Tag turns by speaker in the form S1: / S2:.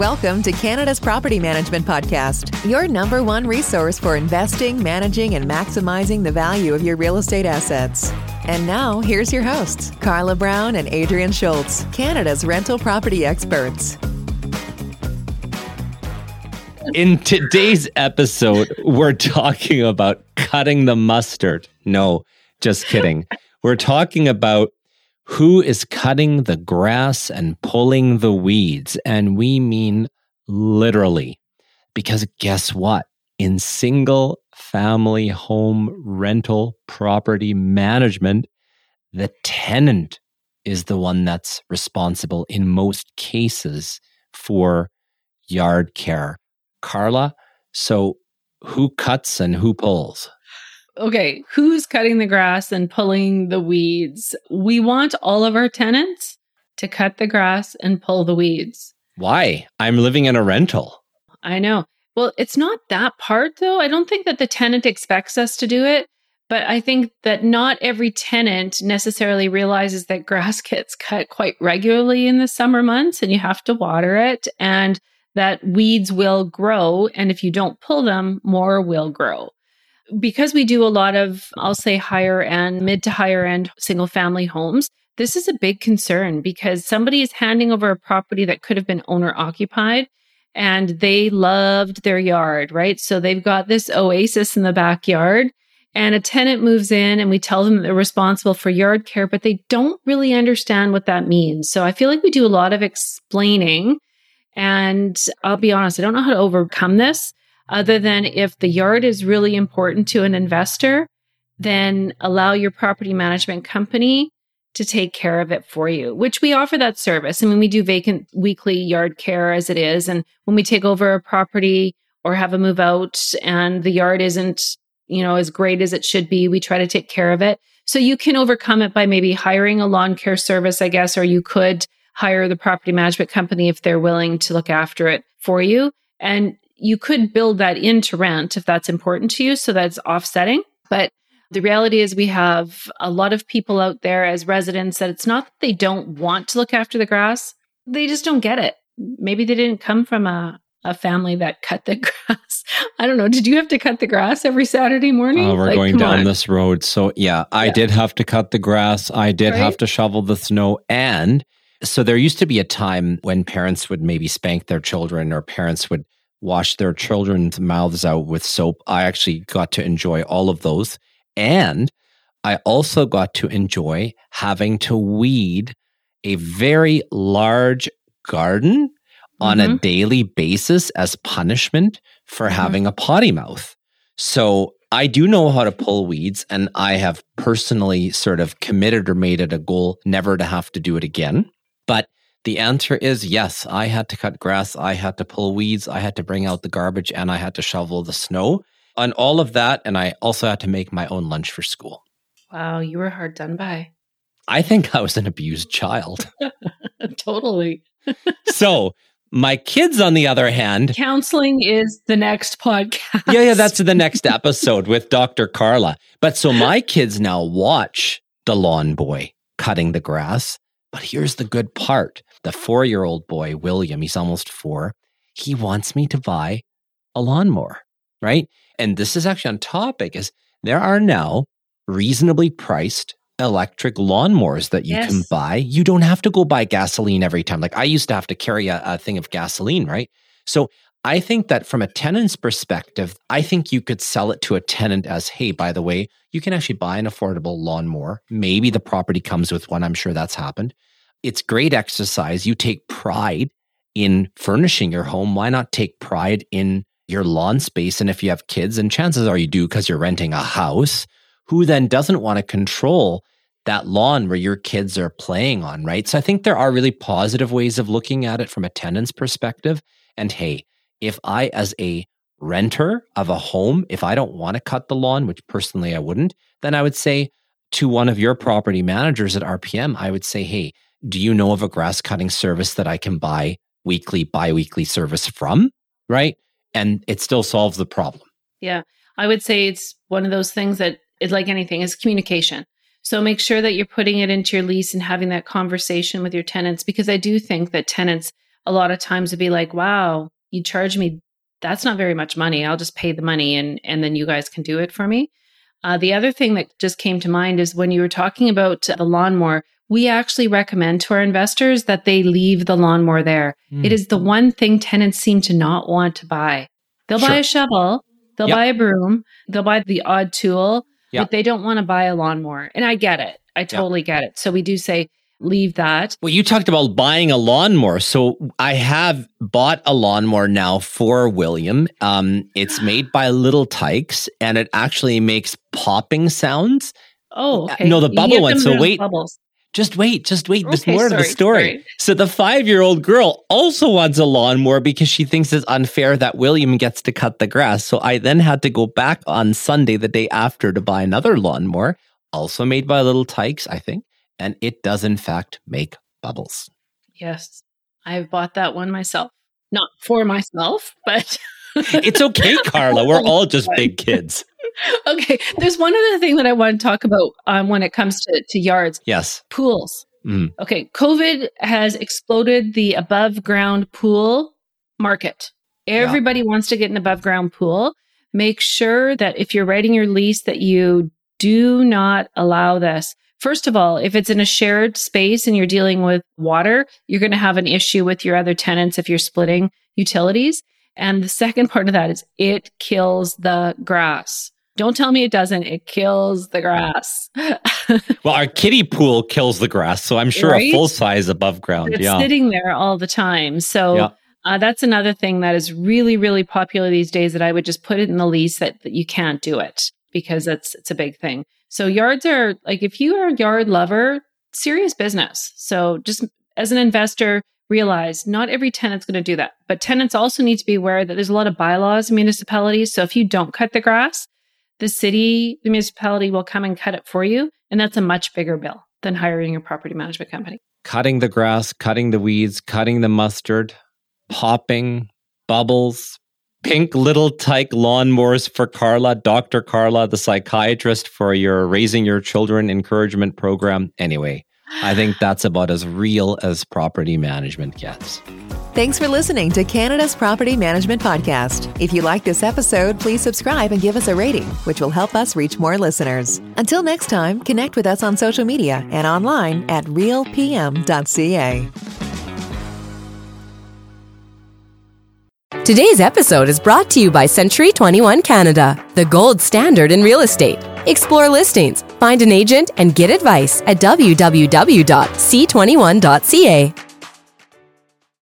S1: Welcome to Canada's Property Management Podcast, your number one resource for investing, managing, and maximizing the value of your real estate assets. And now, here's your hosts, Carla Brown and Adrian Schultz, Canada's rental property experts.
S2: In today's episode, we're talking about cutting the mustard. No, just kidding. We're talking about who is cutting the grass and pulling the weeds. And we mean literally. Because guess what? In single family home rental property management, the tenant is the one that's responsible in most cases for yard care. Carla, so who cuts and who pulls?
S3: Okay, who's cutting the grass and pulling the weeds? We want all of our tenants to cut the grass and pull the weeds.
S2: Why? I'm living in a rental.
S3: I know. Well, it's not that part though. I don't think that the tenant expects us to do it, but I think that not every tenant necessarily realizes that grass gets cut quite regularly in the summer months and you have to water it and that weeds will grow. And if you don't pull them, more will grow because we do a lot of, I'll say higher end, mid to higher end single family homes, this is a big concern because somebody is handing over a property that could have been owner occupied and they loved their yard, right? So they've got this oasis in the backyard and a tenant moves in and we tell them they're responsible for yard care, but they don't really understand what that means. So I feel like we do a lot of explaining. And I'll be honest, I don't know how to overcome this other than if the yard is really important to an investor, then allow your property management company to take care of it for you, which we offer that service. I mean, we do vacant weekly yard care as it is. And when we take over a property or have a move out and the yard isn't, you know, as great as it should be, we try to take care of it. So you can overcome it by maybe hiring a lawn care service, I guess, or you could hire the property management company if they're willing to look after it for you. And you could build that into rent if that's important to you. So that's offsetting. But the reality is we have a lot of people out there as residents that it's not that they don't want to look after the grass. They just don't get it. Maybe they didn't come from a, a family that cut the grass. I don't know. Did you have to cut the grass every Saturday morning?
S2: Oh, we're like, going down on. this road. So, yeah, I yeah. did have to cut the grass. I did right? have to shovel the snow. And so there used to be a time when parents would maybe spank their children or parents would wash their children's mouths out with soap. I actually got to enjoy all of those. And I also got to enjoy having to weed a very large garden mm-hmm. on a mm-hmm. daily basis as punishment for mm-hmm. having a potty mouth. So I do know how to pull weeds, and I have personally sort of committed or made it a goal never to have to do it again. But the answer is yes. I had to cut grass. I had to pull weeds. I had to bring out the garbage and I had to shovel the snow on all of that. And I also had to make my own lunch for school.
S3: Wow. You were hard done by.
S2: I think I was an abused child.
S3: totally.
S2: so, my kids, on the other hand,
S3: counseling is the next podcast.
S2: yeah, yeah, that's the next episode with Dr. Carla. But so my kids now watch the lawn boy cutting the grass. But here's the good part the four year old boy, William, he's almost four, he wants me to buy a lawnmower, right? And this is actually on topic is there are now reasonably priced electric lawnmowers that you yes. can buy. You don't have to go buy gasoline every time. Like I used to have to carry a, a thing of gasoline, right? So I think that from a tenant's perspective, I think you could sell it to a tenant as, hey, by the way, you can actually buy an affordable lawnmower. Maybe the property comes with one. I'm sure that's happened. It's great exercise. You take pride in furnishing your home. Why not take pride in your lawn space? And if you have kids, and chances are you do because you're renting a house, who then doesn't want to control that lawn where your kids are playing on, right? So I think there are really positive ways of looking at it from a tenant's perspective. And hey, if I, as a renter of a home, if I don't want to cut the lawn, which personally I wouldn't, then I would say to one of your property managers at RPM, I would say, hey, do you know of a grass cutting service that I can buy weekly, biweekly service from? Right. And it still solves the problem.
S3: Yeah. I would say it's one of those things that it's like anything is communication. So make sure that you're putting it into your lease and having that conversation with your tenants because I do think that tenants a lot of times it'd be like, wow, you charge me that's not very much money. I'll just pay the money and and then you guys can do it for me. Uh, the other thing that just came to mind is when you were talking about the lawnmower, we actually recommend to our investors that they leave the lawnmower there. Mm. It is the one thing tenants seem to not want to buy. They'll sure. buy a shovel, they'll yep. buy a broom, they'll buy the odd tool, yep. but they don't want to buy a lawnmower. And I get it. I totally yep. get it. So we do say leave that.
S2: Well, you talked about buying a lawnmower. So I have bought a lawnmower now for William. Um, it's made by Little Tikes and it actually makes popping sounds.
S3: Oh, uh, okay.
S2: No, the bubble one. So wait. Bubbles. Just wait, just wait. There's okay, more sorry, to the story. Sorry. So the five year old girl also wants a lawnmower because she thinks it's unfair that William gets to cut the grass. So I then had to go back on Sunday, the day after, to buy another lawnmower, also made by Little Tikes, I think and it does in fact make bubbles.
S3: Yes, I've bought that one myself. Not for myself, but
S2: it's okay, Carla. We're all just big kids.
S3: Okay, there's one other thing that I want to talk about um, when it comes to, to yards.
S2: Yes,
S3: pools. Mm. Okay, COVID has exploded the above ground pool market. Everybody yeah. wants to get an above ground pool. Make sure that if you're writing your lease that you do not allow this. First of all, if it's in a shared space and you're dealing with water, you're going to have an issue with your other tenants if you're splitting utilities. And the second part of that is it kills the grass. Don't tell me it doesn't. It kills the grass.
S2: well, our kiddie pool kills the grass, so I'm sure right? a full size above ground.
S3: It's
S2: yeah.
S3: sitting there all the time. So yeah. uh, that's another thing that is really, really popular these days. That I would just put it in the lease that, that you can't do it because it's it's a big thing. So yards are like if you are a yard lover, serious business. So just as an investor, realize not every tenant's going to do that. But tenants also need to be aware that there's a lot of bylaws in municipalities. So if you don't cut the grass, the city, the municipality will come and cut it for you. And that's a much bigger bill than hiring a property management company.
S2: Cutting the grass, cutting the weeds, cutting the mustard, popping, bubbles, pink little tyke lawnmowers for Carla, Dr. Carla, the psychiatrist for your Raising Your Children encouragement program. Anyway, I think that's about as real as property management gets.
S1: Thanks for listening to Canada's Property Management Podcast. If you like this episode, please subscribe and give us a rating, which will help us reach more listeners. Until next time, connect with us on social media and online at realpm.ca.
S4: Today's episode is brought to you by Century 21 Canada, the gold standard in real estate. Explore listings, find an agent, and get advice at www.c21.ca.